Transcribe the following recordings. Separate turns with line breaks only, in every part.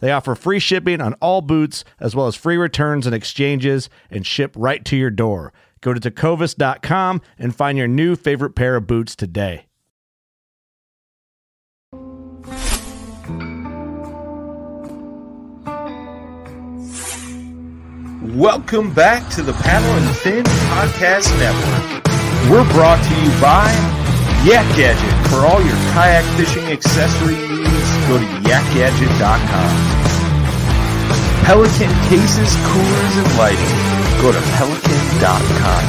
They offer free shipping on all boots, as well as free returns and exchanges, and ship right to your door. Go to tecovas.com and find your new favorite pair of boots today.
Welcome back to the Paddle and Fin Podcast Network. We're brought to you by Yak Gadget. For all your kayak fishing accessory needs, go to yakgadget.com. Pelican cases, coolers, and lighting. Go to pelican.com.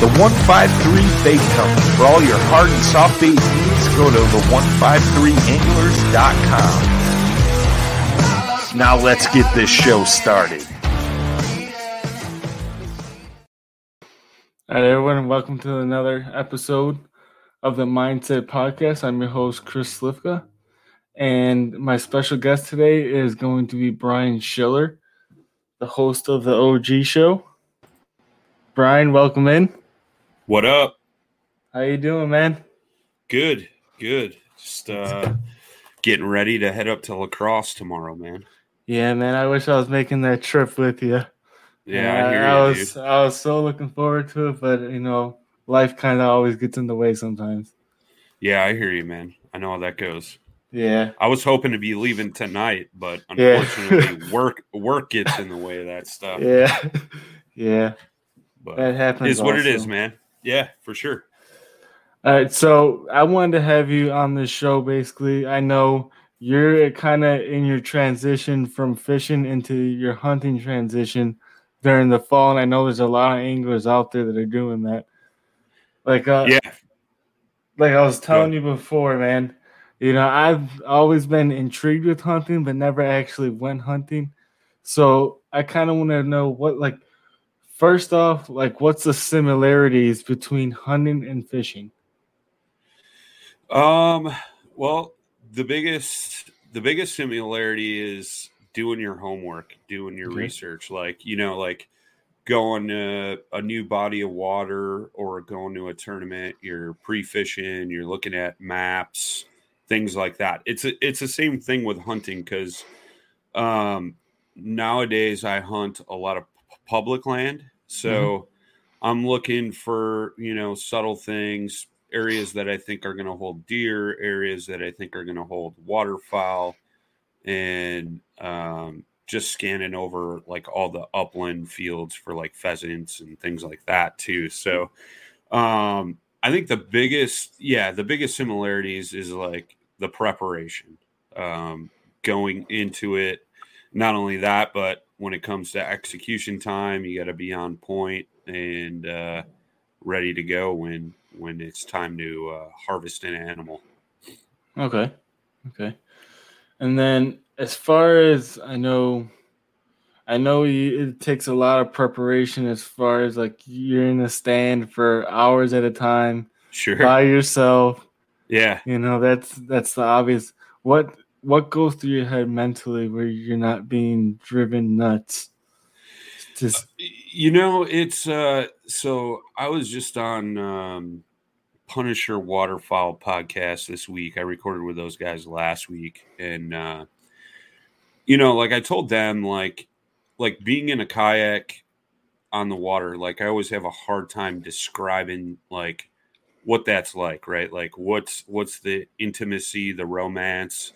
The 153 Bait Company. For all your hard and soft bait needs, go to the153anglers.com. Now let's get this show started.
All right, everyone, and welcome to another episode of the Mindset Podcast. I'm your host, Chris Slifka, and my special guest today is going to be Brian Schiller, the host of the OG Show. Brian, welcome in.
What up?
How you doing, man?
Good, good. Just uh getting ready to head up to La Crosse tomorrow, man.
Yeah, man. I wish I was making that trip with you.
Yeah, I hear
I
you,
was. I was so looking forward to it, but you know, life kind of always gets in the way sometimes.
Yeah, I hear you, man. I know how that goes.
Yeah,
I was hoping to be leaving tonight, but
Yeah.
unfortunately, work work gets in the way of that stuff.
yeah, yeah.
But
That happens.
is what it
also.
is, man. Yeah, for sure.
All right, so I wanted to have you on this show. Basically, I know you're kind of in your transition from fishing into your hunting transition during the fall, and I know there's a lot of anglers out there that are doing that. Like, uh,
Yeah,
like I was telling
Good.
you before, man. You know, I've always been intrigued with hunting, but never actually went hunting. So I kind of want to know what, like, first off, like, what's the similarities between hunting and fishing?
Um, well, the biggest the biggest similarity is doing your homework, doing your
Okay.
research. Like, you know, like going to a new body of water or going to a tournament, you're pre-fishing, you're looking at maps, things like that. It's a, it's the same thing with hunting cuz um nowadays I hunt a lot of public land. So I'm looking for, you know, subtle things, areas that I think are going to hold deer, areas that I think are going to hold waterfowl, and um, just scanning over like all the upland fields for like pheasants and things like that too. So um, I think the biggest, yeah, the biggest similarities is like the preparation, um, going into it. Not only that, but when it comes to execution time, you got to be on point and uh, ready to go when when it's time to uh, harvest an animal.
Okay. Okay. And then as far as I know I know you, it takes a lot of preparation as far as like you're in a stand for hours at a time
Sure.
by yourself.
Yeah.
You know, that's that's the obvious. What what goes through your head mentally where you're not being driven nuts? Just
you know, it's uh so I was just on um Punisher Waterfowl podcast this week. I recorded with those guys last week and uh you know, like I told them like like being in a kayak on the water, like I always have a hard time describing like what that's like, right? Like what's what's the intimacy, the romance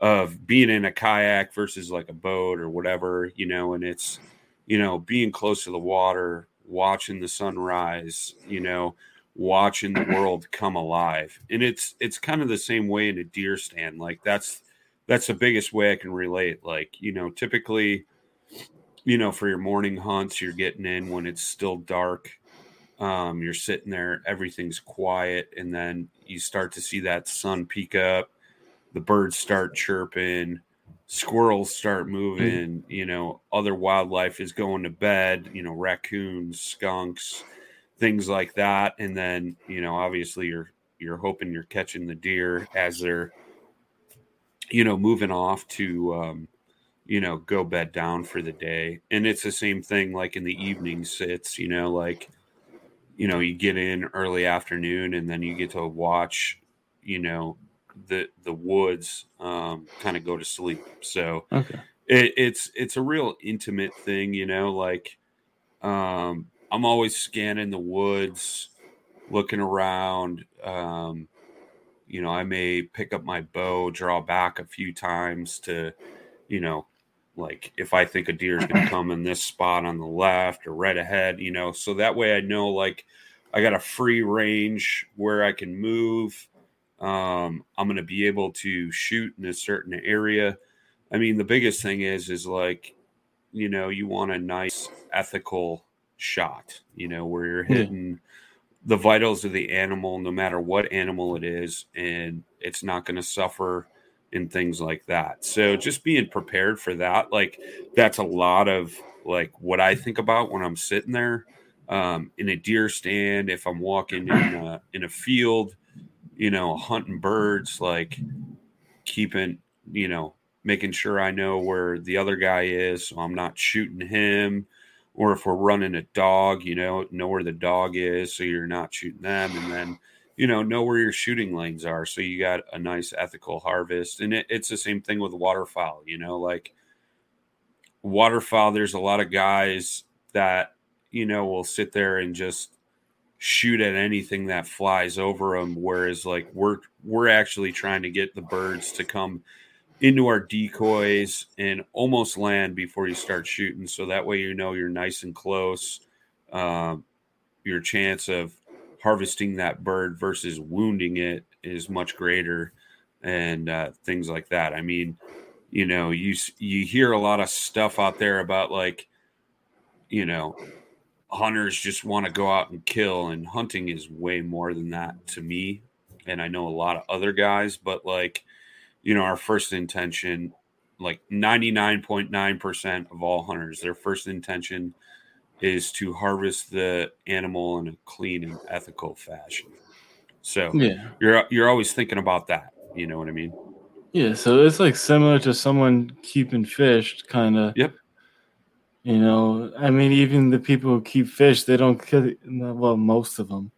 of being in a kayak versus like a boat or whatever, you know, and it's you know, being close to the water, watching the sunrise, you know, watching the world come alive. And it's it's kind of the same way in a deer stand. Like that's that's the biggest way I can relate. Like, you know, typically, you know, for your morning hunts, you're getting in when it's still dark. Um, you're sitting there, everything's quiet, and then you start to see that sun peek up, the birds start chirping, squirrels start moving, you know, other wildlife is going to bed, you know, raccoons, skunks, things like that. And then, you know, obviously you're you're hoping you're catching the deer as they're you know moving off to um you know go bed down for the day and it's the same thing like in the evenings it's you know like you know you get in early afternoon and then you get to watch you know the the woods um, kind of go to sleep. So
okay.
it, it's it's a real intimate thing, you know. Like um, I'm always scanning the woods, looking around. Um, you know, I may pick up my bow, draw back a few times to, you know, like if I think a deer is going to come in this spot on the left or right ahead, you know, so that way I know like I got a free range where I can move um, I'm going to be able to shoot in a certain area. I mean, the biggest thing is, is like, you know, you want a nice ethical shot, you know, where you're hitting yeah. The vitals of the animal, no matter what animal it is, and it's not going to suffer and things like that. So just being prepared for that, like, that's a lot of like what I think about when I'm sitting there um, in a deer stand, if I'm walking in a, in a field you know, hunting birds, like keeping, you know, making sure I know where the other guy is so I'm not shooting him. Or if we're running a dog, you know, know where the dog is so you're not shooting them. And then, you know, know where your shooting lanes are so you got a nice ethical harvest. And it, it's the same thing with waterfowl, you know, like waterfowl, there's a lot of guys that, you know, will sit there and just shoot at anything that flies over them whereas like we're we're actually trying to get the birds to come into our decoys and almost land before you start shooting. So that way you know you're nice and close um, your chance of harvesting that bird versus wounding it is much greater and uh, things like that. I mean you know you you hear a lot of stuff out there about like you know hunters just want to go out and kill and hunting is way more than that to me. And i know a lot of other guys but like you know our first intention like 99.9% of all hunters their first intention is to harvest the animal in a clean and ethical fashion. So
yeah.
you're you're always thinking about that you know what i mean?
Yeah so it's like similar to someone keeping fish kind of
yep.
You know, I mean, even the people who keep fish, they don't kill. Well, most of them,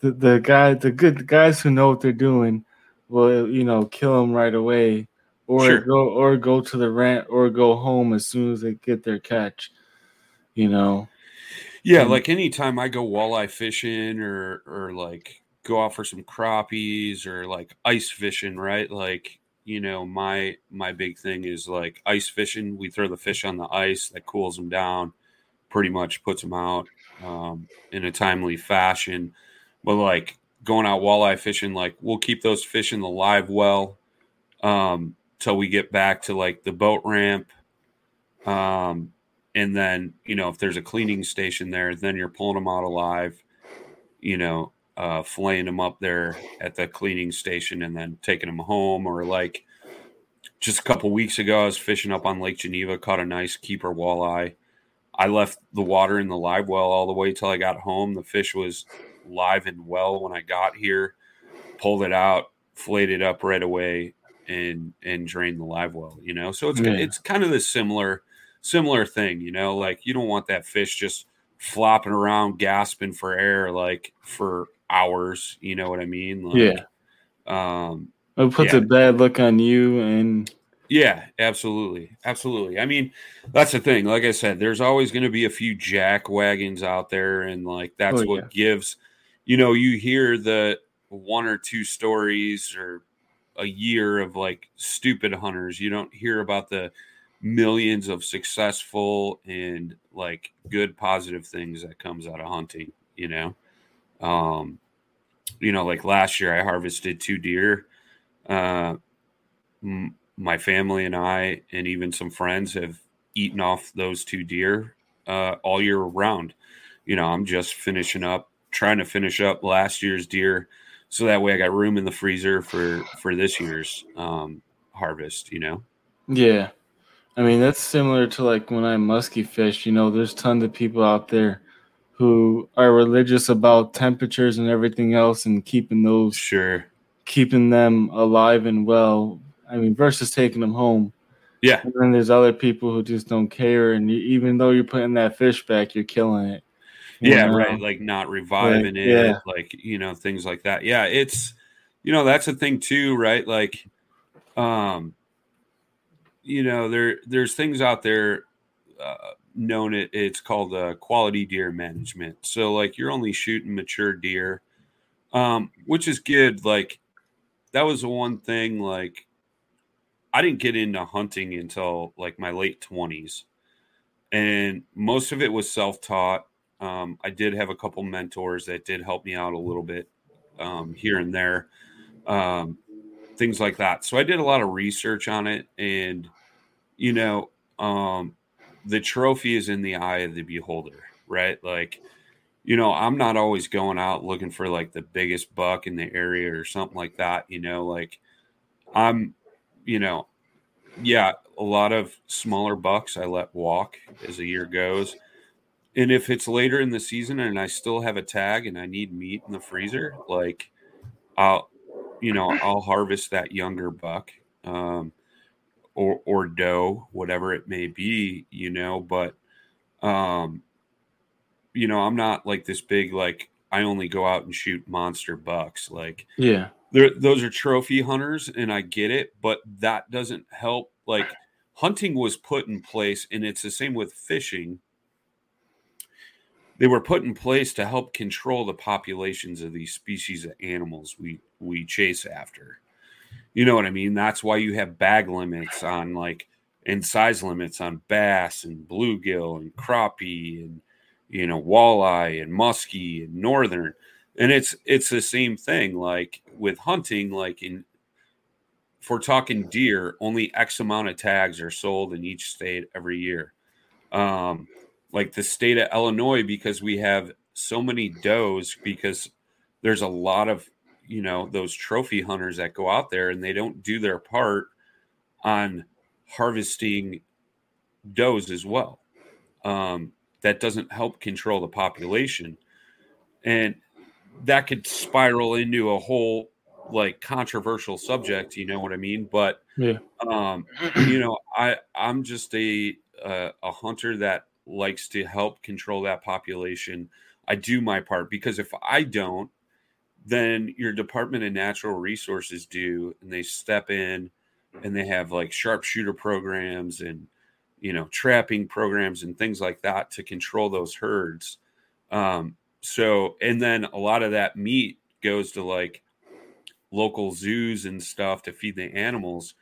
the the guy, the good guys who know what they're doing, will you know kill them right away, or sure. go or go to the rant or go home as soon as they get their catch. You know.
Yeah, and, like anytime I go walleye fishing or or like go out for some crappies or like ice fishing, right? Like you know my my big thing is like ice fishing we throw the fish on the ice that cools them down pretty much puts them out um, in a timely fashion but like going out walleye fishing like we'll keep those fish in the live well um, till we get back to like the boat ramp um, and then you know if there's a cleaning station there then you're pulling them out alive you know uh, filleting them up there at the cleaning station and then taking them home. Or like just a couple weeks ago, I was fishing up on Lake Geneva, caught a nice keeper walleye. I left the water in the live well all the way till I got home. The fish was live and well when I got here. Pulled it out, filleted up right away, and and drained the live well. You know, so it's yeah. it's kind of the similar similar thing, you know, like you don't want that fish just flopping around gasping for air like for hours, you know what I mean? Like,
yeah.
Um
It puts
yeah.
a bad look on you and
yeah, absolutely. Absolutely. I mean, that's the thing. Like I said, there's always going to be a few jack wagons out there and like that's
Oh,
what
yeah.
gives you know, you hear the one or two stories or a year of like stupid hunters. You don't hear about the millions of successful and like good positive things that comes out of hunting, you know. Um you know, like last year I harvested two deer. Uh m- my family and I and even some friends have eaten off those two deer uh all year round. You know, I'm just finishing up trying to finish up last year's deer so that way I got room in the freezer for for this year's um harvest, you know.
Yeah. I mean, that's similar to like when I musky fish, you know, there's tons of people out there who are religious about temperatures and everything else and keeping those
Sure.
keeping them alive and well. I mean, versus taking them home.
Yeah.
And then there's other people who just don't care and you, even though you're putting that fish back, you're killing it.
Yeah
know?
right. like not reviving it
yeah.
like you know things like that. Yeah it's you know that's a thing too right? Like um you know there there's things out there uh, known it it's called uh, quality deer management. So like you're only shooting mature deer um which is good. Like that was the one thing like i didn't get into hunting until like my late 20s and most of it was self-taught um, I did have a couple mentors that did help me out a little bit um, here and there, um, things like that. So I did a lot of research on it, and you know, um, the trophy is in the eye of the beholder, right? Like, you know, I'm not always going out looking for like the biggest buck in the area or something like that. You know, like I'm, you know, yeah, a lot of smaller bucks I let walk as the year goes and if it's later in the season and I still have a tag and I need meat in the freezer, like I'll, you know, I'll harvest that younger buck, um, or or doe, whatever it may be, you know. But, um, you know, I'm not like this big like I only go out and shoot monster bucks. Like
Yeah.
those are trophy hunters, and I get it, but that doesn't help. Like hunting was put in place, and it's the same with fishing they were put in place to help control the populations of these species of animals we we chase after. You know what I mean? That's why you have bag limits on like and size limits on bass and bluegill and crappie and you know walleye and muskie and northern. And it's it's the same thing like with hunting like in if we're talking deer, only X amount of tags are sold in each state every year. Um, like the state of Illinois because we have so many does because there's a lot of you know those trophy hunters that go out there and they don't do their part on harvesting does as well. Um, that doesn't help control the population, and that could spiral into a whole like controversial subject. You know what I mean? But
Yeah.
um, you know, I I'm just a uh, a hunter that likes to help control that population. I do my part because if I don't, then your Department of Natural Resources do, and they step in and they have like sharpshooter programs and you know trapping programs and things like that to control those herds. Um, so and then a lot of that meat goes to like local zoos and stuff to feed the animals.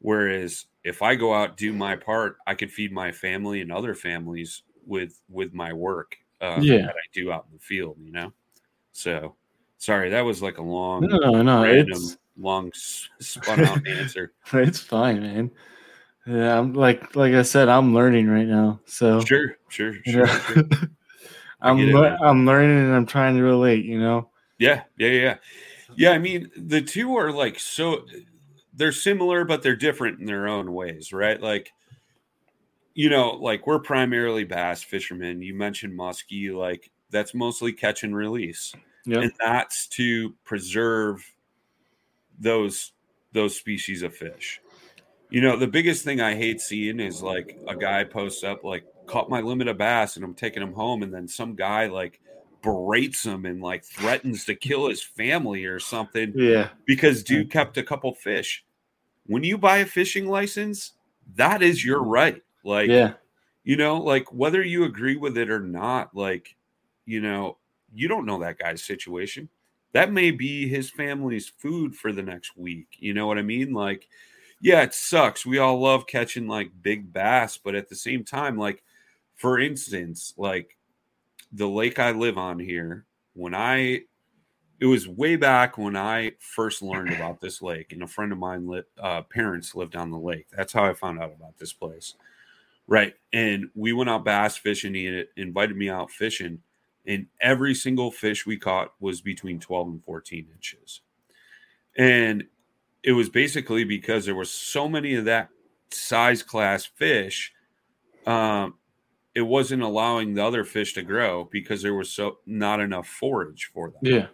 Whereas if I go out do my part, I could feed my family and other families with with my work um,
Yeah.
that I do out in the field. You know, so sorry that was like a long,
No, no,
random,
it's
long spun out answer.
it's fine, man. Yeah, I'm like like I said, I'm learning right now. So
Sure, sure, sure.
know,
sure.
I'm
it,
lear- I'm learning and I'm trying to relate. You know.
Yeah, yeah, yeah, yeah. I mean, the two are like so they're similar, but they're different in their own ways, right? Like, you know, like we're primarily bass fishermen. You mentioned muskie, like that's mostly catch and release,
Yep.
and that's to preserve those those species of fish. You know, the biggest thing I hate seeing is like a guy posts up like caught my limit of bass and I'm taking him home, and then some guy like berates him and like threatens to kill his family or something.
Yeah.
Because dude kept a couple fish. When you buy a fishing license, that is your right. Like,
Yeah.
you know, like whether you agree with it or not, like, you know, you don't know that guy's situation. That may be his family's food for the next week. You know what I mean? Like, yeah, it sucks. We all love catching like big bass, but at the same time, like, for instance, like the lake I live on here, when I it was way back when I first learned about this lake, and a friend of mine, li- uh, parents lived on the lake. That's how I found out about this place. Right. And we went out bass fishing. He invited me out fishing, and every single fish we caught was between 12 and 14 inches. And it was basically because there was so many of that size class fish. Um, it wasn't allowing the other fish to grow because there was so not enough forage for them.
Yeah.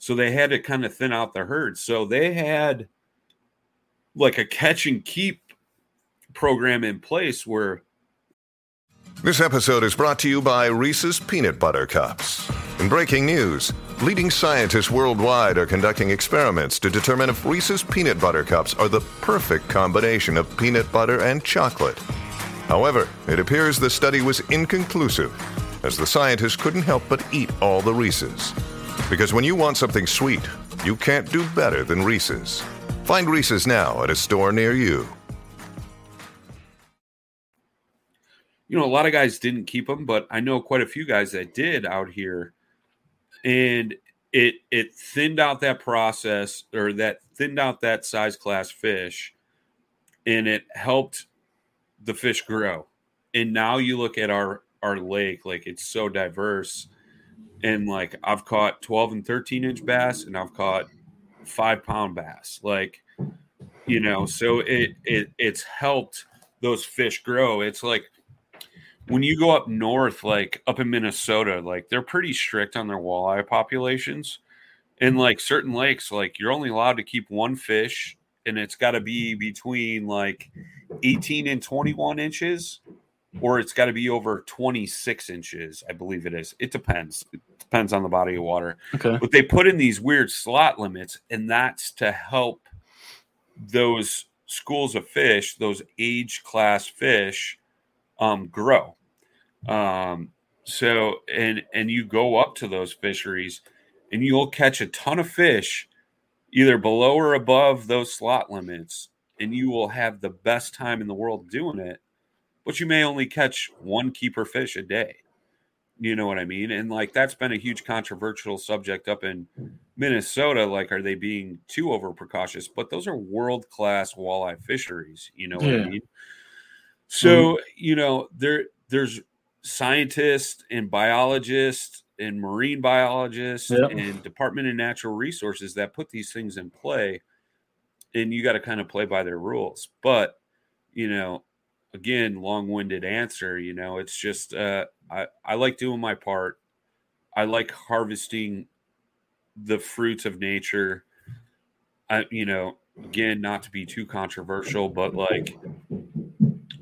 So they had to kind of thin out the herd. So they had like a catch and keep program in place where
This episode is brought to you by Reese's Peanut Butter Cups. In breaking news, leading scientists worldwide are conducting experiments to determine if Reese's Peanut Butter Cups are the perfect combination of peanut butter and chocolate. However, it appears the study was inconclusive, as the scientists couldn't help but eat all the Reese's. Because when you want something sweet, you can't do better than Reese's. Find Reese's now at a store near you.
you know a lot of guys didn't keep them, but I know quite a few guys that did out here, and it it thinned out that process or that thinned out that size class fish, and it helped the fish grow. And now you look at our our lake, like it's so diverse, and like I've caught twelve and thirteen inch bass, and I've caught five pound bass, like you know, so it it it's helped those fish grow. It's like when you go up north, like up in Minnesota, like they're pretty strict on their walleye populations. And like certain lakes, like you're only allowed to keep one fish, and it's got to be between like 18 and 21 inches, or it's got to be over 26 inches, I believe it is. It depends. It depends on the body of water.
Okay.
But they put in these weird slot limits, and that's to help those schools of fish, those age class fish, um, grow. Um, so and and you go up to those fisheries, and you'll catch a ton of fish, either below or above those slot limits, and you will have the best time in the world doing it. But you may only catch one keeper fish a day. You know what I mean? And like that's been a huge controversial subject up in Minnesota. Like, are they being too over precautious? But those are world class walleye fisheries. You know what I mean? So mm-hmm. you know there there's scientists and biologists and marine biologists
Yep.
and Department of Natural Resources that put these things in play, and you got to kind of play by their rules. But you know, again, long-winded answer. You know, it's just uh, I I like doing my part. I like harvesting the fruits of nature. I you know again not to be too controversial, but like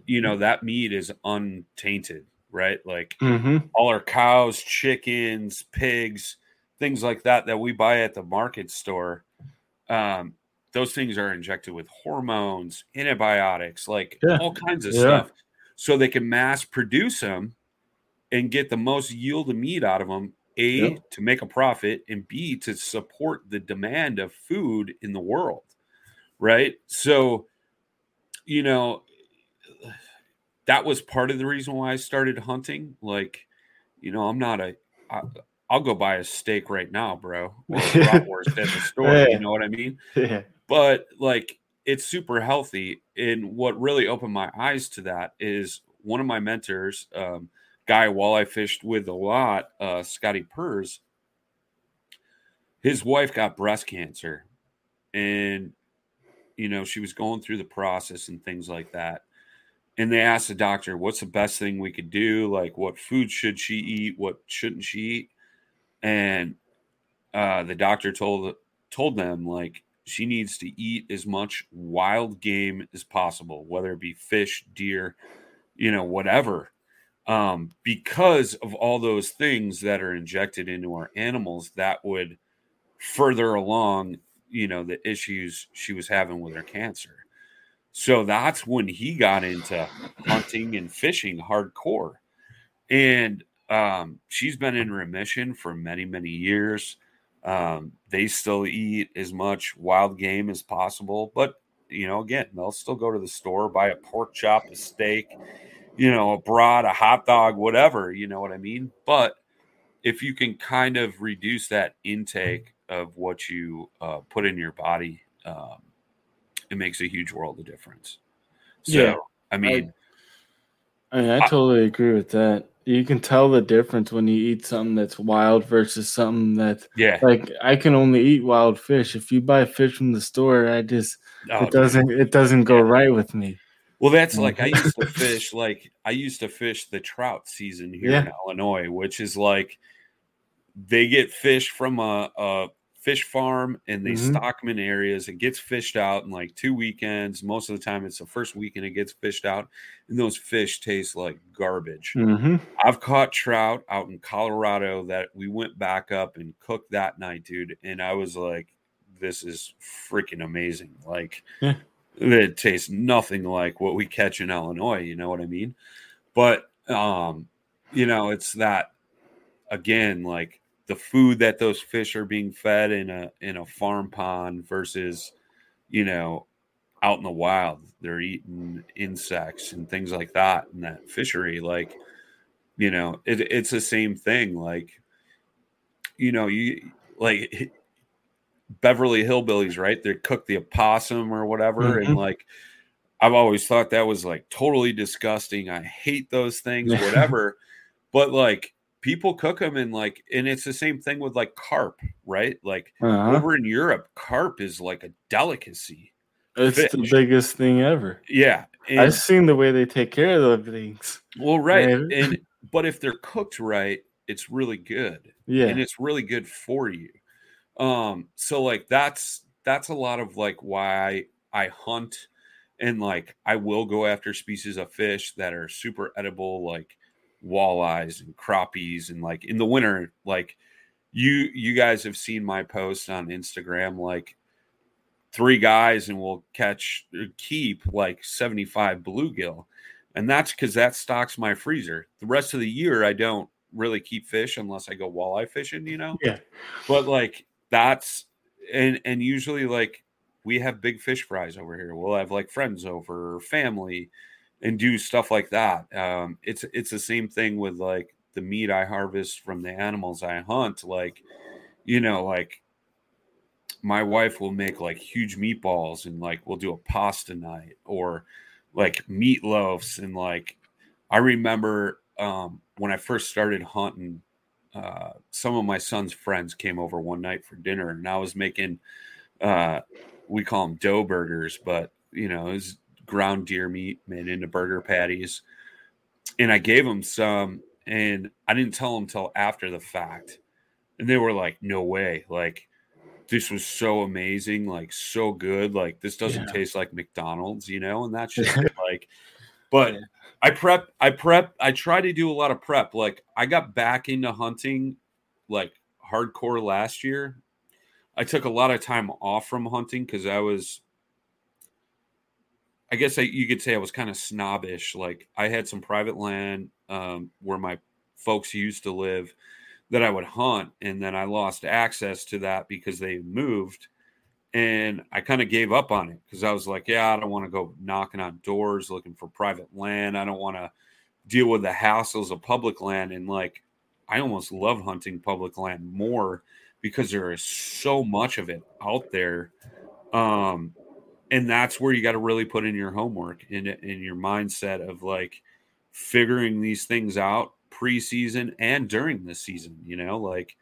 you know that meat is untainted, right? Like
Mm-hmm.
all our cows, chickens, pigs, things like that that we buy at the market store. Um, those things are injected with hormones, antibiotics, like
Yeah.
all kinds of
Yeah.
stuff, so they can mass produce them and get the most yield of meat out of them. A
Yep.
to make a profit, and B to support the demand of food in the world, right? So, you know, that was part of the reason why I started hunting. Like, you know, I'm not a. I, I'll go buy a steak right now, bro, or a at the store.
Yeah.
You know what I mean?
Yeah.
But like it's super healthy and what really opened my eyes to that is one of my mentors um guy while i fished with a lot uh scotty purrs his wife got breast cancer and you know she was going through the process and things like that and they asked the doctor what's the best thing we could do? Like what food should she eat? What shouldn't she eat? And uh the doctor told told them like she needs to eat as much wild game as possible, whether it be fish, deer, you know, whatever. Um, because of all those things that are injected into our animals that would further along, you know, the issues she was having with her cancer. So that's when he got into hunting and fishing hardcore. And um, she's been in remission for many, many years. Um, they still eat as much wild game as possible, but you know, again, they'll still go to the store, buy a pork chop, a steak, you know, a brat, a hot dog, whatever, you know what I mean? But if you can kind of reduce that intake of what you uh, put in your body, um, it makes a huge world of difference. So,
Yeah.
I mean,
I mean, I totally agree with that. You can tell the difference when you eat something that's wild versus something that
yeah,
like I can only eat wild fish. If you buy fish from the store, I just
Oh,
it doesn't it doesn't go right with me.
Well, that's mm. like I used to fish like I used to fish the trout season here
Yeah.
in Illinois, which is like they get fish from a, a fish farm and they
Mhm.
stock them in areas. It gets fished out in like two weekends. Most of the time, it's the first weekend it gets fished out, and those fish taste like garbage.
Mm-hmm.
I've caught trout out in Colorado that we went back up and cooked that night, dude. And I was like, this is freaking amazing. Like,
Yeah.
it tastes nothing like what we catch in Illinois. You know what I mean? But, um, you know, it's that again, like the food that those fish are being fed in a in a farm pond versus, you know, out in the wild. They're eating insects and things like that in that fishery. Like, you know, it, it's the same thing. Like, you know, you like Beverly Hillbillies, right? They cook the opossum or whatever, and
Mhm.
like, I've always thought that was like totally disgusting. I hate those things, whatever. but like, people cook them and like, and it's the same thing with like carp, right? Like
Uh-huh.
over in Europe, carp is like a delicacy.
It's the biggest thing ever.
Yeah, and,
I've seen the way they take care of those things.
well, right,
Man.
and but if they're cooked right, it's really good.
Yeah.
and it's really good for you. Um, so like that's that's a lot of like why I hunt and like I will go after species of fish that are super edible, like walleyes and crappies, and like in the winter, like you you guys have seen my posts on Instagram, like three guys and we'll catch or keep like 75 bluegill. And that's because that stocks my freezer. The rest of the year I don't really keep fish unless I go walleye fishing, you know?
Yeah.
But like that's and and usually like we have big fish fries over here. We'll have like friends over or family and do stuff like that. Um it's it's the same thing with like the meat I harvest from the animals I hunt. Like, you know, like my wife will make like huge meatballs and like we'll do a pasta night or like meatloafs and like I remember um when I first started hunting uh some of my son's friends came over one night for dinner and I was making uh we call them dough burgers but you know it was ground deer meat made into burger patties and I gave them some and I didn't tell them till after the fact and they were like no way like this was so amazing, like so good. Like this doesn't
Yeah.
taste like McDonald's, you know, and that's just like. But
Yeah.
I prep, I prep, I try to do a lot of prep. Like I got back into hunting, like hardcore last year. I took a lot of time off from hunting because I was, I guess I, you could say I was kind of snobbish. Like I had some private land um, where my folks used to live that I would hunt, and then I lost access to that because they moved, and I kind of gave up on it because I was like, yeah, I don't want to go knocking on doors looking for private land. I don't want to deal with the hassles of public land, and like, I almost love hunting public land more because there is so much of it out there. Um, and that's where you got to really put in your homework and in your mindset of like figuring these things out preseason and during the season you know like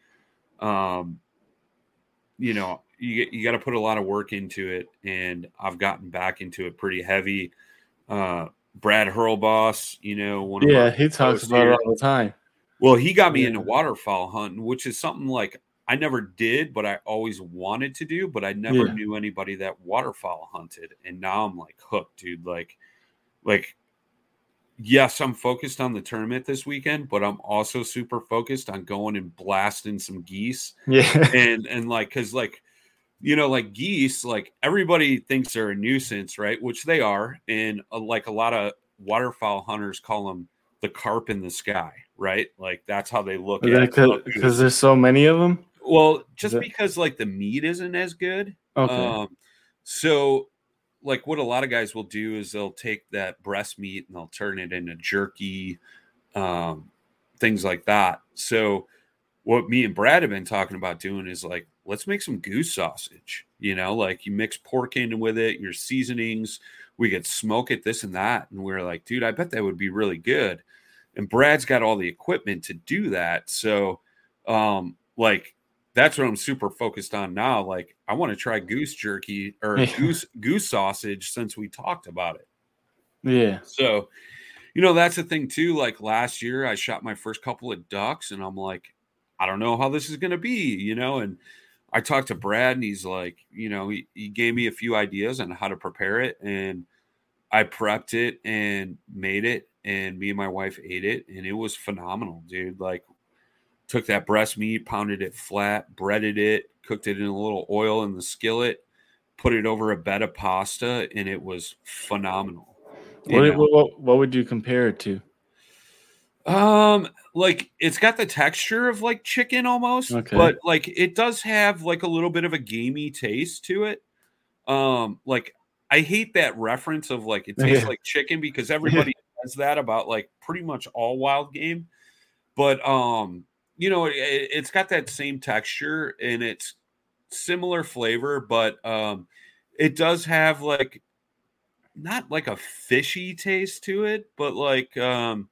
um you know you you got to put a lot of work into it and i've gotten back into it pretty heavy uh brad hurlboss you know one of
Yeah, he talks about
here,
it all the time.
well, he got me
Yeah.
into waterfowl hunting, which is something like I never did, but I always wanted to do, but I never
Yeah.
knew anybody that waterfowl hunted. And now I'm like hooked, dude. Like, like, yes, I'm focused on the tournament this weekend, but I'm also super focused on going and blasting some geese
Yeah.
and and like because like you know like geese like everybody thinks they're a nuisance right which they are and uh, like a lot of waterfowl hunters call them the carp in the sky right like that's how they look
Because there's so many of them.
Well just
that-
because like the meat isn't as good
Okay.
um so like what a lot of guys will do is they'll take that breast meat and they'll turn it into jerky um things like that so what me and Brad have been talking about doing is like, let's make some goose sausage. You know, like you mix pork in with it, your seasonings, we could smoke it, this and that. And we are like, dude, I bet that would be really good. And Brad's got all the equipment to do that. So, um, like, that's what I'm super focused on now. Like, I want to try goose jerky or
Yeah.
goose goose sausage since we talked about it.
yeah.
So, you know, that's the thing too. Like last year, I shot my first couple of ducks, and I'm like, I don't know how this is going to be, you know. And I talked to Brad, and he's like, you know, he, he gave me a few ideas on how to prepare it, and I prepped it and made it, and me and my wife ate it, and it was phenomenal, dude. Like, took that breast meat, pounded it flat, breaded it, cooked it in a little oil in the skillet, put it over a bed of pasta, and it was phenomenal.
What, what, what, would you compare it to?
Um, like it's got the texture of like chicken almost,
Okay.
but like it does have like a little bit of a gamey taste to it. Um, like I hate that reference of like it tastes like chicken because everybody says that about like pretty much all wild game. But um, you know, it, it's got that same texture and it's similar flavor, but um, it does have like not like a fishy taste to it, but like um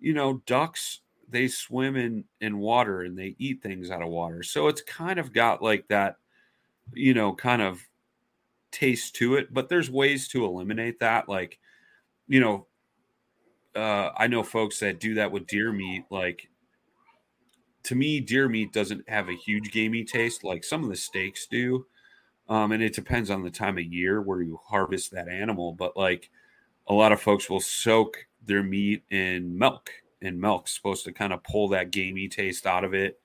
you know, ducks they swim in in water and they eat things out of water. So it's kind of got like that, you know, kind of taste to it. But there's ways to eliminate that. Like, you know, uh, I know folks that do that with deer meat. Like, to me, deer meat doesn't have a huge gamey taste like some of the steaks do. Um, and it depends on the time of year where you harvest that animal. But like a lot of folks will soak their meat in milk, and milk's supposed to kind of pull that gamey taste out of it.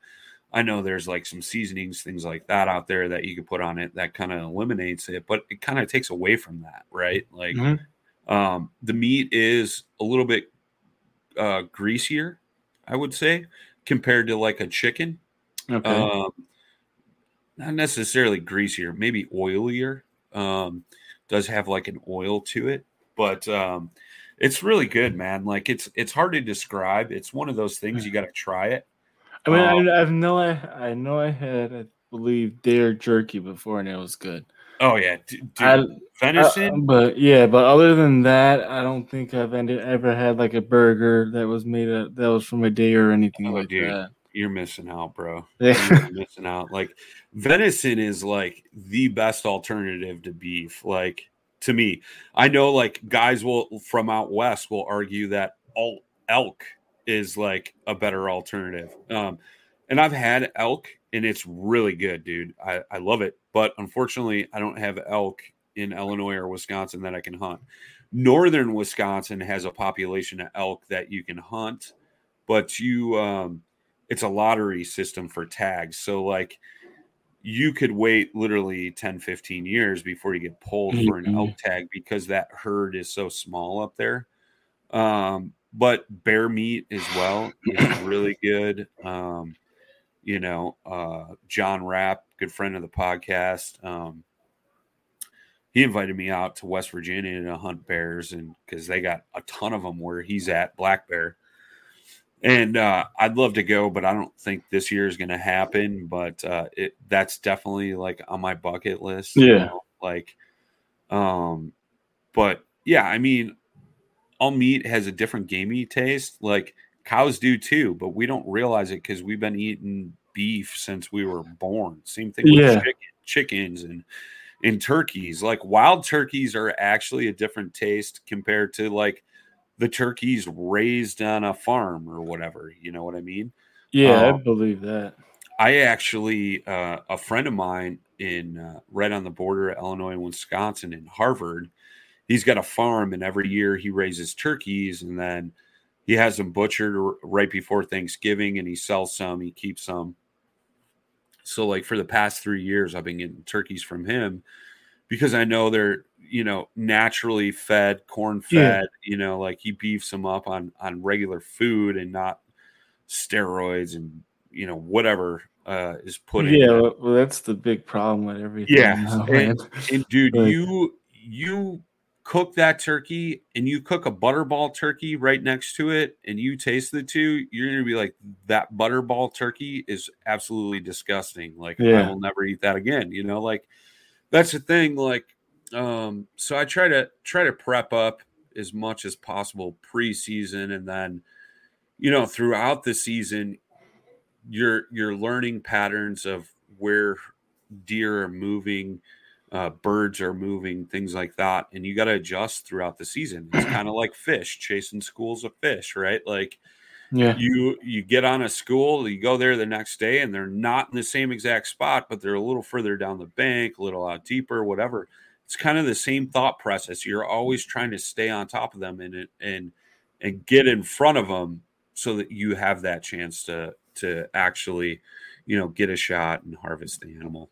I know there's like some seasonings, things like that out there that you could put on it that kind of eliminates it, but it kind of takes away from that, right? Like
Mhm.
um, the meat is a little bit uh, greasier, I would say, compared to like a chicken.
Okay.
Um, not necessarily greasier, maybe oilier. Um, does have like an oil to it, but um, it's really good, man. Like it's it's hard to describe. It's one of those things you got to try it.
I mean,
um,
I, I know I, I know I had, I believe, deer jerky before, and it was good.
Oh yeah, dude,
I, uh,
venison.
but yeah, but other than that, I don't think I've ended, ever had like a burger that was made a, that was from a day or anything
Oh,
like
dude.
that.
you're missing out, bro.
Yeah.
You're missing out. Like venison is like the best alternative to beef. Like to me, I know like guys will from out west will argue that all elk is like a better alternative. Um, and I've had elk and it's really good, dude. I, I love it. But unfortunately, I don't have elk in Illinois or Wisconsin that I can hunt. Northern Wisconsin has a population of elk that you can hunt, but you um it's a lottery system for tags. So like you could wait literally 10, 15 years before you get pulled for an elk tag because that herd is so small up there. Um, but bear meat as well is really good. Um, you know, uh, John Rapp, good friend of the podcast. Um, he invited me out to West Virginia to hunt bears, and because they got a ton of them where he's at, black bear. And uh, I'd love to go, but I don't think this year is going to happen. But uh, it that's definitely like on my bucket list. you
Yeah.
know, like, um, but yeah, I mean, all meat has a different gamey taste. Like cows do too, but we don't realize it because we've been eating beef since we were born. Same thing with
Yeah.
chicken, chickens and and turkeys. Like wild turkeys are actually a different taste compared to like the turkeys raised on a farm or whatever. You know what I mean?
Yeah,
Uh,
I believe that.
I actually, uh, a friend of mine in uh, right on the border of Illinois and Wisconsin in Harvard, he's got a farm, and every year he raises turkeys, and then he has them butchered right before Thanksgiving, and he sells some, he keeps some. So, like for the past three years, I've been getting turkeys from him because I know they're you know naturally fed, corn fed. Yeah. You know, like he beefs them up on on regular food and not steroids and you know whatever uh, is put
yeah, in. Yeah, well, that's the big problem with everything.
Yeah, now, and, and, dude, like, you you cook that turkey and you cook a butterball turkey right next to it, and you taste the two, you're gonna be like, that butterball turkey is absolutely disgusting. Like, yeah. I will never eat that again. You know, like that's the thing. Like, um, so I try to try to prep up as much as possible preseason, and then you know throughout the season you're you're learning patterns of where deer are moving uh, birds are moving things like that and you got to adjust throughout the season. It's kind of like fish chasing schools of fish right? Like yeah. you you get on a school you go there the next day and they're not in the same exact spot but they're a little further down the bank a little out deeper whatever. It's kind of the same thought process. You're always trying to stay on top of them and and and get in front of them so that you have that chance to to actually, you know, get a shot and harvest the animal.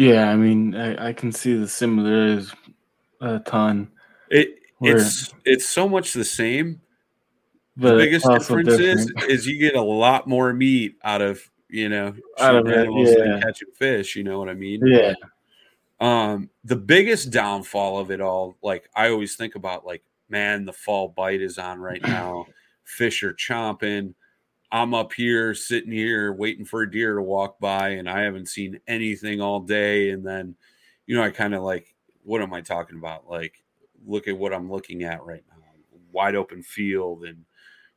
Yeah, I mean, I, I can see the similarities a ton.
It where, it's it's so much the same. The biggest difference is is you get a lot more meat out of you know out of animals yeah. than catching fish. You know what I mean?
Yeah.
Um, the biggest downfall of it all, like I always think about, like man, the fall bite is on right now. Fish are chomping. I'm up here sitting here waiting for a deer to walk by, and I haven't seen anything all day. And then, you know, I kind of like, what am I talking about? Like, look at what I'm looking at right now wide open field. And,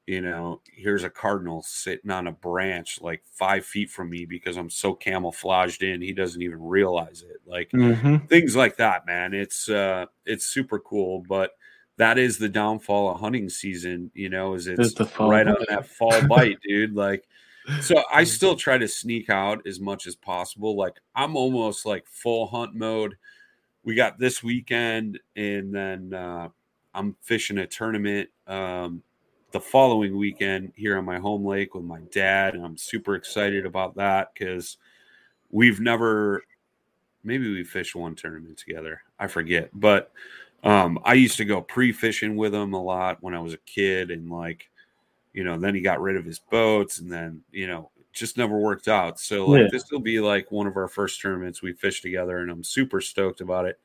you know, here's a cardinal sitting on a branch like five feet from me because I'm so camouflaged in, he doesn't even realize it. Like, mm-hmm. things like that, man. It's, uh, it's super cool. But, that is the downfall of hunting season, you know, is it's, it's right on that fall bite, dude. Like, so I still try to sneak out as much as possible. Like, I'm almost like full hunt mode. We got this weekend, and then uh, I'm fishing a tournament um, the following weekend here on my home lake with my dad, and I'm super excited about that because we've never, maybe we fished one tournament together. I forget, but um, I used to go pre fishing with him a lot when I was a kid, and like, you know, then he got rid of his boats, and then you know, just never worked out. So like, yeah. this will be like one of our first tournaments we fish together, and I'm super stoked about it.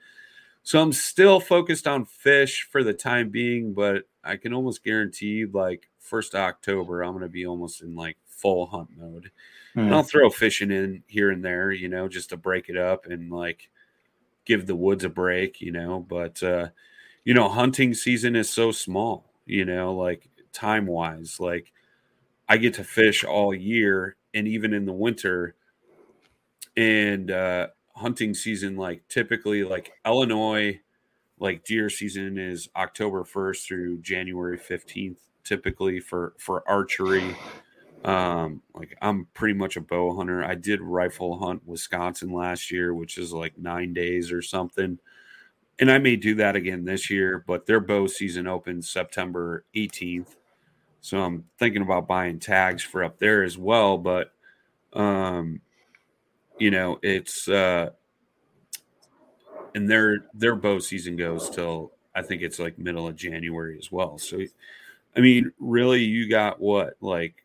So I'm still focused on fish for the time being, but I can almost guarantee like first October I'm gonna be almost in like full hunt mode. Mm. And I'll throw fishing in here and there, you know, just to break it up and like give the woods a break, you know. But uh, you know, hunting season is so small, you know, like time wise. Like I get to fish all year and even in the winter. And uh hunting season, like typically like Illinois, like deer season is October 1st through January 15th, typically for for archery. Um, like I'm pretty much a bow hunter. I did rifle hunt Wisconsin last year, which is like nine days or something. And I may do that again this year, but their bow season opens September 18th. So I'm thinking about buying tags for up there as well. But um, you know, it's uh and their their bow season goes till I think it's like middle of January as well. So I mean, really you got what like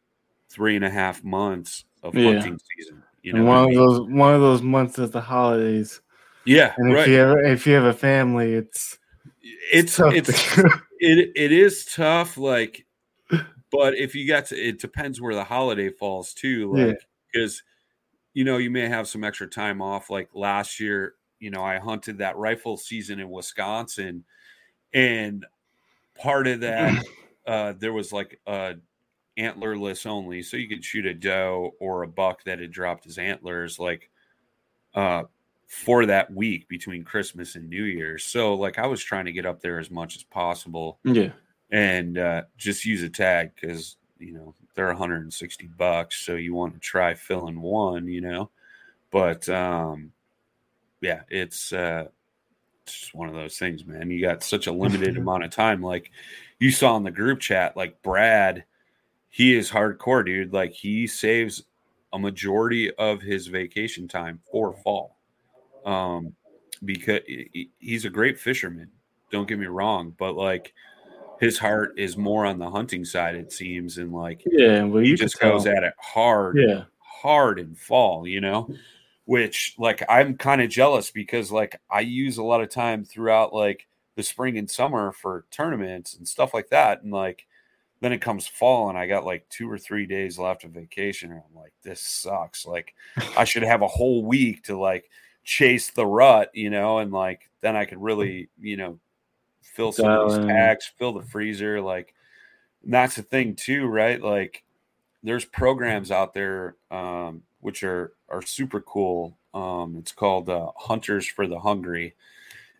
three and a half months of yeah. hunting season. You know,
and one of those one of those months is the holidays.
Yeah,
and if right. you have if you have a family, it's
it's it's, it's it it is tough. Like, but if you got to, it depends where the holiday falls too. Like, because you know you may have some extra time off. Like last year, you know, I hunted that rifle season in Wisconsin, and part of that uh, there was like a antlerless only, so you could shoot a doe or a buck that had dropped his antlers, like uh, for that week between Christmas and New Year's. So like I was trying to get up there as much as possible.
Yeah.
And uh, just use a tag because you know they're 160 bucks, so you want to try filling one, you know. But um, yeah, it's uh, it's just one of those things, man. You got such a limited amount of time. Like you saw in the group chat, like Brad, he is hardcore, dude. Like he saves a majority of his vacation time for fall um, because he's a great fisherman. Don't get me wrong, but like his heart is more on the hunting side, it seems, and like
yeah, well,
he just goes at it hard,
yeah,
hard in fall, you know. Which like I'm kind of jealous because like I use a lot of time throughout like the spring and summer for tournaments and stuff like that, and like then it comes fall and I got like two or three days left of vacation, and I'm like, this sucks. Like I should have a whole week to like chase the rut, you know, and like then I could really, you know, fill some of these packs, fill the freezer. Like that's the thing too, right? Like there's programs out there um, which are are super cool. Um, it's called uh, Hunters for the Hungry.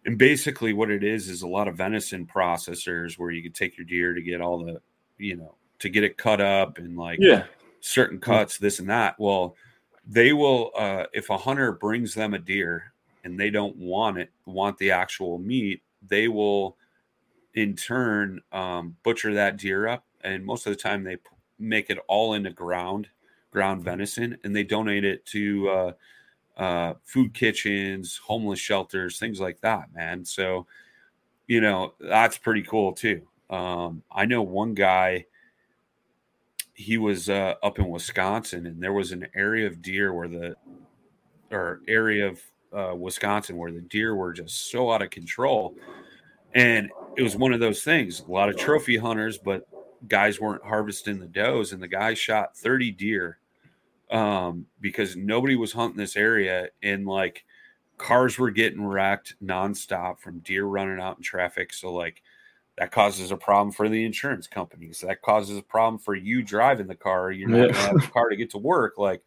And basically, what it is is a lot of venison processors where you can take your deer to get all the, you know, to get it cut up and like
yeah.
certain cuts, this and that. Well, they will uh, if a hunter brings them a deer and they don't want it want the actual meat they will in turn um, butcher that deer up and most of the time they make it all into ground ground venison and they donate it to uh, uh, food kitchens homeless shelters things like that man so you know that's pretty cool too um, i know one guy he was uh, up in Wisconsin, and there was an area of deer where the or area of uh, Wisconsin where the deer were just so out of control, and it was one of those things. A lot of trophy hunters, but guys weren't harvesting the does, and the guy shot thirty deer um, because nobody was hunting this area, and like cars were getting wrecked nonstop from deer running out in traffic. So like that causes a problem for the insurance companies. That causes a problem for you driving the car. You're not yeah. have a car to get to work. Like,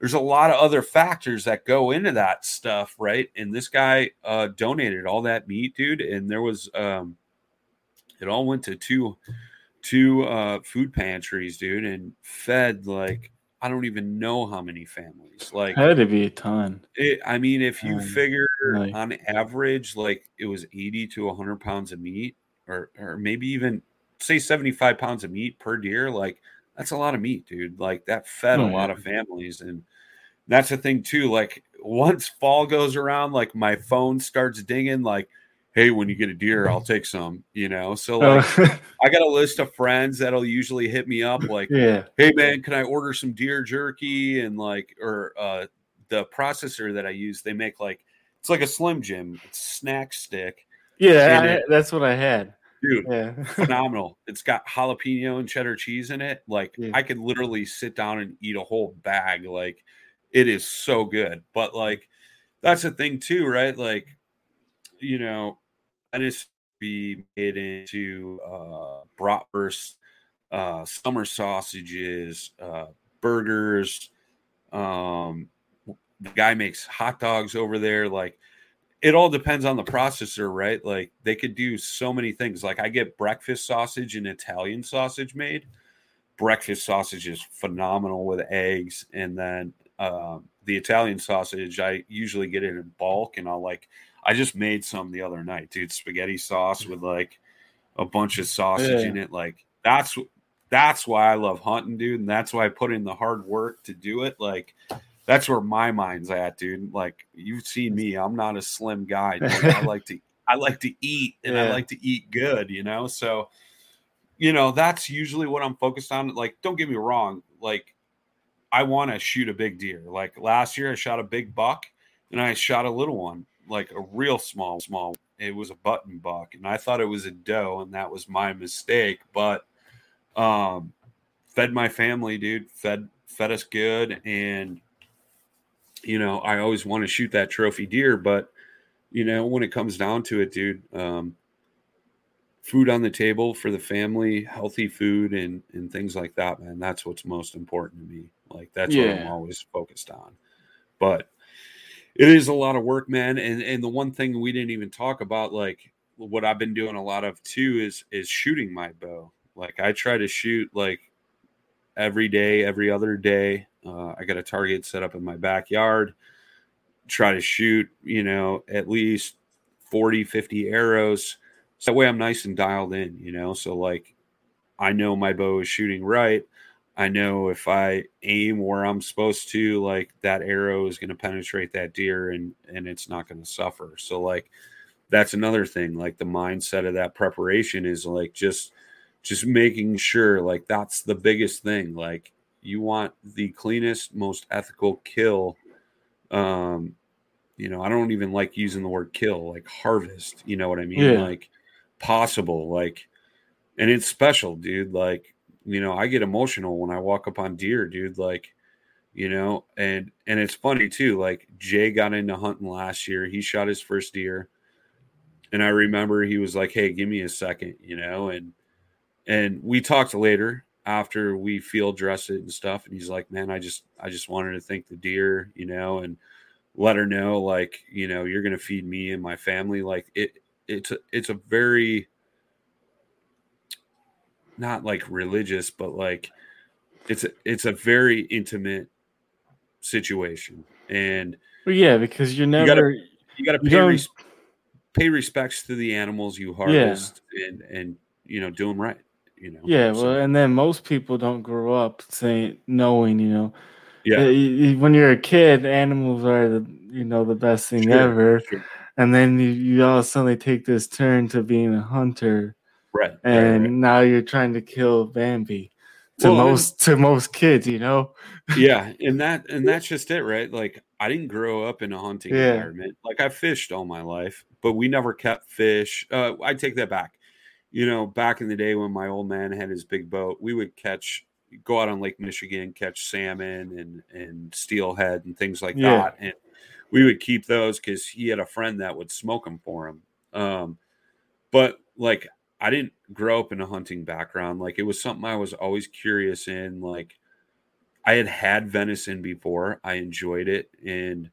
there's a lot of other factors that go into that stuff, right? And this guy uh, donated all that meat, dude, and there was um, it all went to two two uh, food pantries, dude, and fed like I don't even know how many families. Like,
had to be a ton.
It, I mean, if you um, figure like, on average, like it was 80 to 100 pounds of meat or or maybe even say 75 pounds of meat per deer, like that's a lot of meat, dude. Like that fed oh, a lot of families. And that's the thing too. Like once fall goes around, like my phone starts dinging, like, hey, when you get a deer, I'll take some, you know. So like I got a list of friends that'll usually hit me up like,
yeah,
hey man, can I order some deer jerky? And like or uh the processor that I use, they make like it's like a slim jim, it's snack stick.
Yeah, I, that's what I had.
Dude yeah. phenomenal. It's got jalapeno and cheddar cheese in it. Like yeah. i could literally sit down and eat a whole bag. Like it is so good. But like that's the thing too right? Like you know and it's be made into uh bratwurst uh summer sausages uh burgers. Um the guy makes hot dogs over there. Like it all depends on the processor, right? Like they could do so many things. Like I get breakfast sausage and Italian sausage made. Breakfast sausage is phenomenal with eggs, and then um, the Italian sausage I usually get it in bulk, and I'll like. I just made some the other night, dude. Spaghetti sauce with like a bunch of sausage yeah. in it. Like that's that's why I love hunting, dude, and that's why I put in the hard work to do it. Like that's where my mind's at, dude. Like you've seen me, I'm not a slim guy. I like to I like to eat and yeah. I like to eat good, you know. So, you know, that's usually what I'm focused on. Like, don't get me wrong, like I want to shoot a big deer. Like last year I shot a big buck and I shot a little one, like a real small, small. It was a button buck, and I thought it was a doe, and that was my mistake. But um fed my family, dude. Fed fed us good, and you know, I always want to shoot that trophy deer, but you know, when it comes down to it, dude, um, food on the table for the family, healthy food, and and things like that, man. That's what's most important to me. Like that's what I'm always focused on. But it is a lot of work, man. And and the one thing we didn't even talk about, like what I've been doing a lot of too, is is shooting my bow. Like I try to shoot like every day, every other day. Uh, I got a target set up in my backyard. Try to shoot, you know, at least 40, 50 arrows. So that way I'm nice and dialed in, you know. So like I know my bow is shooting right. I know if I aim where I'm supposed to, like that arrow is going to penetrate that deer and and it's not going to suffer. So like that's another thing. Like the mindset of that preparation is like just just making sure like that's the biggest thing. Like you want the cleanest, most ethical kill. Um, you know, I don't even like using the word kill, like harvest. You know what I mean?
Yeah.
Like possible, like, and it's special, dude. Like, you know, I get emotional when I walk up on deer, dude. Like, you know, and and it's funny too. Like Jay got into hunting last year. He shot his first deer, and I remember he was like, "Hey, give me a second, you know, and and we talked later after we field dressed it and stuff and he's like man i just i just wanted to thank the deer you know and let her know like you know you're gonna feed me and my family like it it's a, it's a very not like religious but like it's a, it's a very intimate situation and
Well, yeah, because you're
gotta
never.
you got to pay
don't-
res- pay respects to the animals you harvest and and you know do them right you know
yeah,
So,
well, and then most people don't grow up saying knowing, you know,
yeah
when you're a kid, animals are the you know the best thing
Sure,
ever,
sure.
and then you, you all of a sudden they take this turn to being a hunter,
right right,
and
right.
now you're trying to kill Bambi. To
Well, and-
most to most kids, you know.
yeah and that and that's just it right like i didn't grow up in a hunting
Yeah.
environment like i fished all my life but we never kept fish uh i take that back you know back in the day when my old man had his big boat we would catch go out on lake michigan catch salmon and and steelhead and things like
Yeah.
that and we would keep those because he had a friend that would smoke them for him um but like i didn't grow up in a hunting background like it was something i was always curious in like I had had venison before. I enjoyed it, and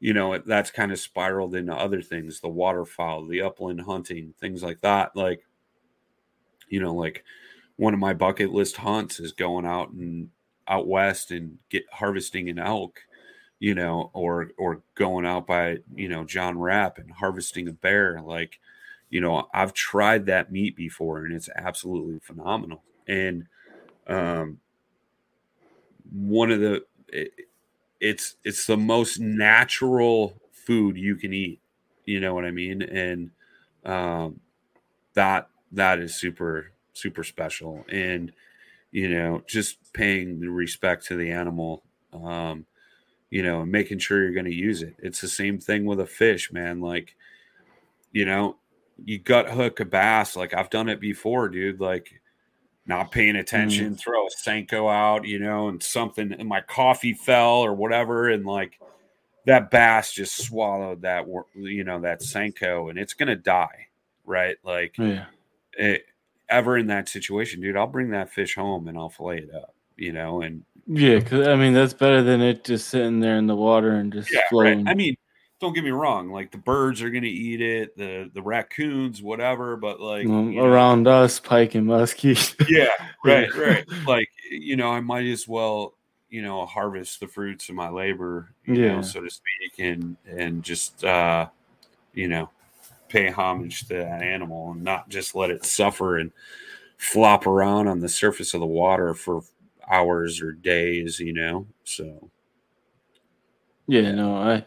you know it- that's kind of spiraled into other things: the waterfowl, the upland hunting, things like that. Like, you know, like one of my bucket list hunts is going out and out west and get harvesting an elk, you know, or or going out by you know John Rapp and harvesting a bear. Like, you know, I've tried that meat before, and it's absolutely phenomenal. And um, one of the it, it's it's the most natural food you can eat you know what i mean and um that that is super super special and you know just paying the respect to the animal um you know and making sure you're going to use it it's the same thing with a fish man like you know you gut hook a bass like i've done it before dude like not paying attention, throw a Senko out, you know, and something, and my coffee fell or whatever, and like that bass just swallowed that, you know, that Senko, and it's gonna die, right? Like,
Yeah.
It, ever in that situation, dude, I'll bring that fish home and I'll fillet it up, you know, and
Yeah, because I mean that's better than it just sitting there in the water and just
yeah, right. I mean, don't get me wrong, like the birds are gonna eat it, the the raccoons, whatever, but like
Um,
you know,
around us, pike and muskie.
yeah right right like you know i might as well you know harvest the fruits of my labor you
Yeah.
know so to speak and and just uh you know pay homage to that animal and not just let it suffer and flop around on the surface of the water for hours or days you know so
yeah, no, I,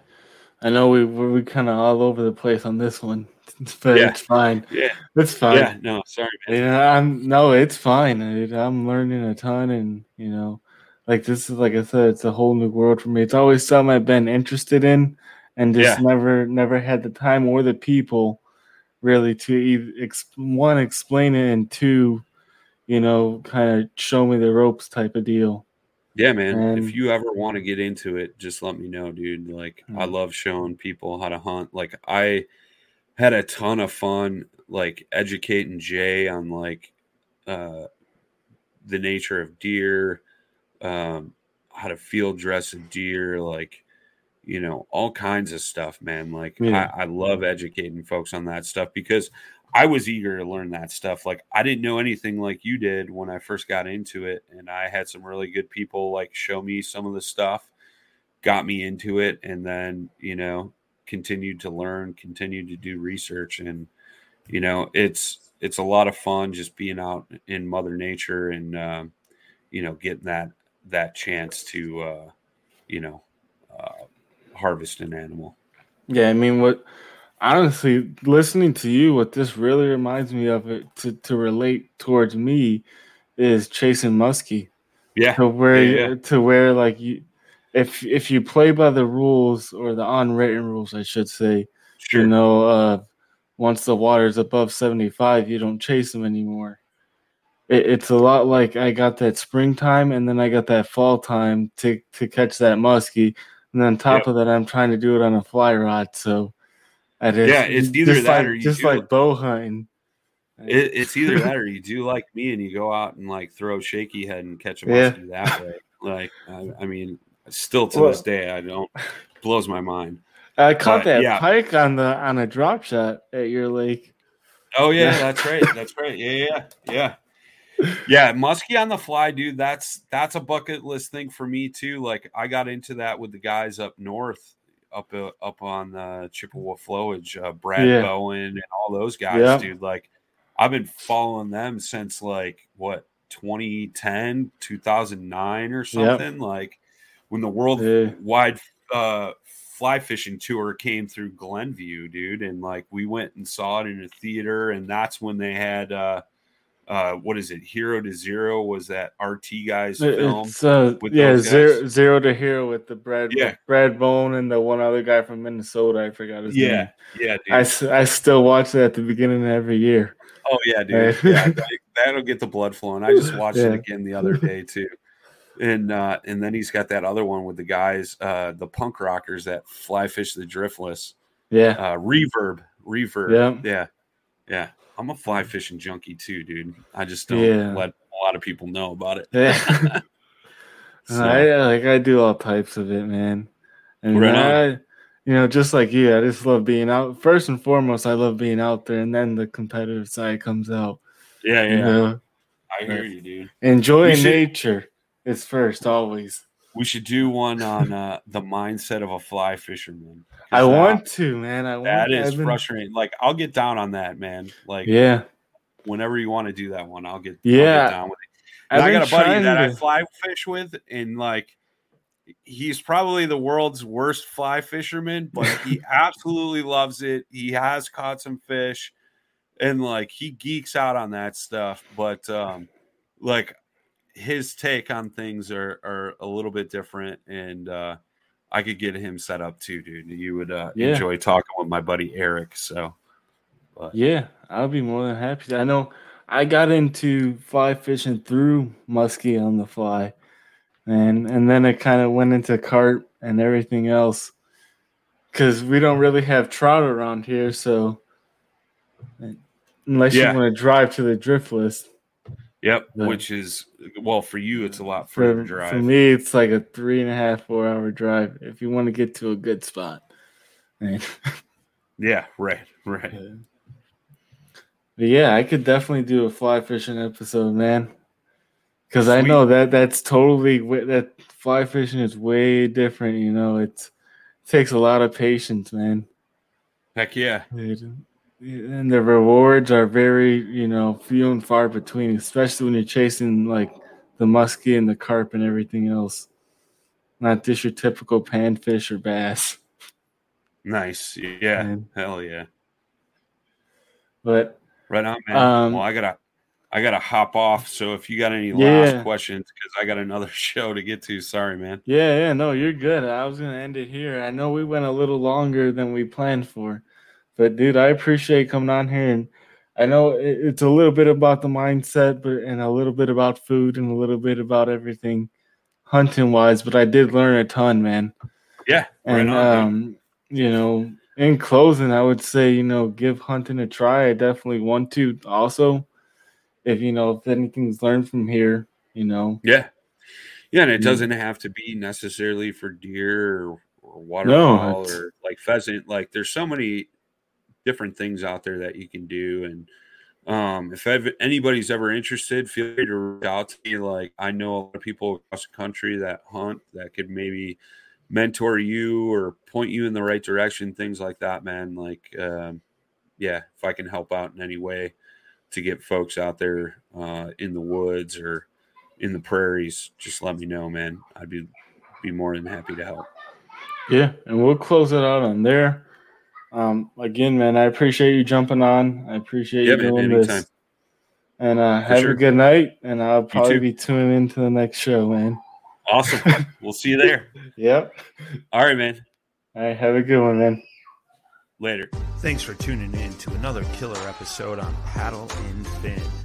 I know we we we kind of all over the place on this one, but
Yeah.
it's fine.
yeah
It's fine.
yeah no sorry man
Yeah, I'm no, it's fine. dude. I'm learning a ton, and you know, like this is like I said, it's a whole new world for me. It's always something I've been interested in, and just
Yeah.
never, never had the time or the people really to ex- one explain it and two, you know, kind of show me the ropes type of deal.
Yeah, man.
And-
if you ever want to get into it, just let me know, dude. Like I
Mhm.
love showing people how to hunt. Like I had a ton of fun like educating Jay on like uh the nature of deer, um, how to field dress a deer, like you know, all kinds of stuff, man. Like
Yeah.
I, I love educating folks on that stuff because I was eager to learn that stuff. Like I didn't know anything like you did when I first got into it, and I had some really good people like show me some of the stuff, got me into it, and then you know continued to learn, continued to do research, and you know it's it's a lot of fun just being out in Mother Nature and um, you know getting that that chance to uh, you know uh, harvest an animal.
Yeah, I mean, what honestly, listening to you, what this really reminds me of it to, to relate towards me is chasing muskie
Yeah,
to where
Yeah, yeah.
to where like you, if if you play by the rules or the unwritten rules, I should say,
sure.
you know, uh, once the water's above seventy five, you don't chase them anymore. It, it's a lot like I got that springtime and then I got that fall time to to catch that muskie, and on top
Yep.
of that, I'm trying to do it on a fly rod, so. I
Yeah, it's either that
like,
or you
just
do
like bow hunting.
It, it's either that or you do like me and you go out and like throw shaky head and catch a
Yeah.
that way. Like, I, I mean, still to
Well-
this day, I don't blows my mind.
I caught
But,
that
yeah.
pike on the on a drop shot at your lake.
Oh yeah,
Yeah.
that's right. That's right. Yeah, yeah, yeah. Yeah, muskie on the fly, dude. That's that's a bucket list thing for me too. Like I got into that with the guys up north, up uh, up on the Chippewa Flowage, uh, Brad
Yeah.
Bohen and all those guys,
Yeah.
dude. Like I've been following them since like what 2010, 2009 or something. Like when the world
Yeah.
wide uh fly fishing tour came through Glenview, dude, and like we went and saw it in a theater, and that's when they had uh uh what is it, Hero to Zero was that RT guys film.
Uh,
with
yeah, zero, to hero with the Brad
Yeah.
Brad Bohen and the one other guy from Minnesota. I forgot his
Yeah,
name.
yeah, yeah,
I, I, still watch it at the beginning of every year.
oh yeah, dude. Yeah, that, that'll get the blood flowing. I just watched it again the other day too. And uh and then he's got that other one with the guys, uh the punk rockers that fly fish the driftless.
Yeah,
Uh reverb. Reverb.
Yeah.
Yeah. Yeah. I'm a fly fishing junkie too, dude. I just don't
Yeah.
let a lot of people know about it.
yeah.
So,
I like I do all types of it, man. And
Right
I, you know, just like you, I just love being out. First and foremost, I love being out there, and then the competitive side comes out.
yeah, yeah.
You know,
I hear you, dude.
enjoying
should-
nature is first always.
We should do one on uh the mindset of a fly fisherman.
I
that-
want to, man. I want.
that is frustrating. Like I'll get down on that, man. Like
Yeah,
whenever you want to do that one, I'll get, I'll
Yeah.
get down with it. I got a buddy that I fly fish with, and like he's probably the world's worst fly fisherman, but he absolutely loves it. He has caught some fish, and like he geeks out on that stuff. But um, like his take on things are are a little bit different, and uh, I could get him set up too, dude. You would uh,
Yeah.
enjoy talking with my buddy Eric. So
yeah. I'll be more than happy. I know. I got into fly fishing through muskie on the fly, and and then it kind of went into carp and everything else, because we don't really have trout around here. So unless
Yeah.
you want to drive to the driftless,
Yep,
Yeah.
which is well for you. It's a lot further
for,
drive.
for me, it's like a three and a half, four hour drive if you want to get to a good spot.
Yeah, right, right.
But yeah, I could definitely do a fly fishing episode, man. Because I know that that's totally that fly fishing is way different. You know, it's it takes a lot of patience, man.
Heck yeah,
It- and the rewards are very, you know, few and far between, especially when you're chasing like the muskie and the carp and everything else. Not just your typical panfish or bass.
nice. Yeah,
Man.
hell yeah.
But
Right on, man.
Um,
well, I gotta, I gotta hop off. So if you got any
Yeah.
last questions, because I got another show to get to. Sorry, man.
Yeah, yeah, no, you're good. I was gonna end it here. I know we went a little longer than we planned for, but dude, I appreciate coming on here, and I know it's a little bit about the mindset, but and a little bit about food and a little bit about everything hunting wise, but I did learn a ton, man.
Yeah, right
And
on,
um, you know, in closing, I would say, you know, give hunting a try. I definitely want to also. If you know, if anything's learned from here, you know.
Yeah. Yeah, and it
Mm.
doesn't have to be necessarily for deer or, or waterfowl
it's-
or like pheasant. Like there's so many different things out there that you can do. And um, if ev- anybody's ever interested, feel free to reach out to me. Like I know a lot of people across the country that hunt that could maybe mentor you or point you in the right direction, things like that, man. Like, um, yeah, if I can help out in any way to get folks out there uh, in the woods or in the prairies, just let me know, man. I'd be be more than happy to help.
Yeah, and we'll close it out on there. Um, again, man, I appreciate you jumping on. I appreciate
Yeah,
you
man,
doing
anytime.
this. And uh, have
sure.
a good night. And I'll probably be tuning into the next show, man.
Awesome. we'll see you there.
Yep.
All right, man.
All right, have a good one, man.
Later.
Thanks for tuning in to another killer episode on Paddle and Fin.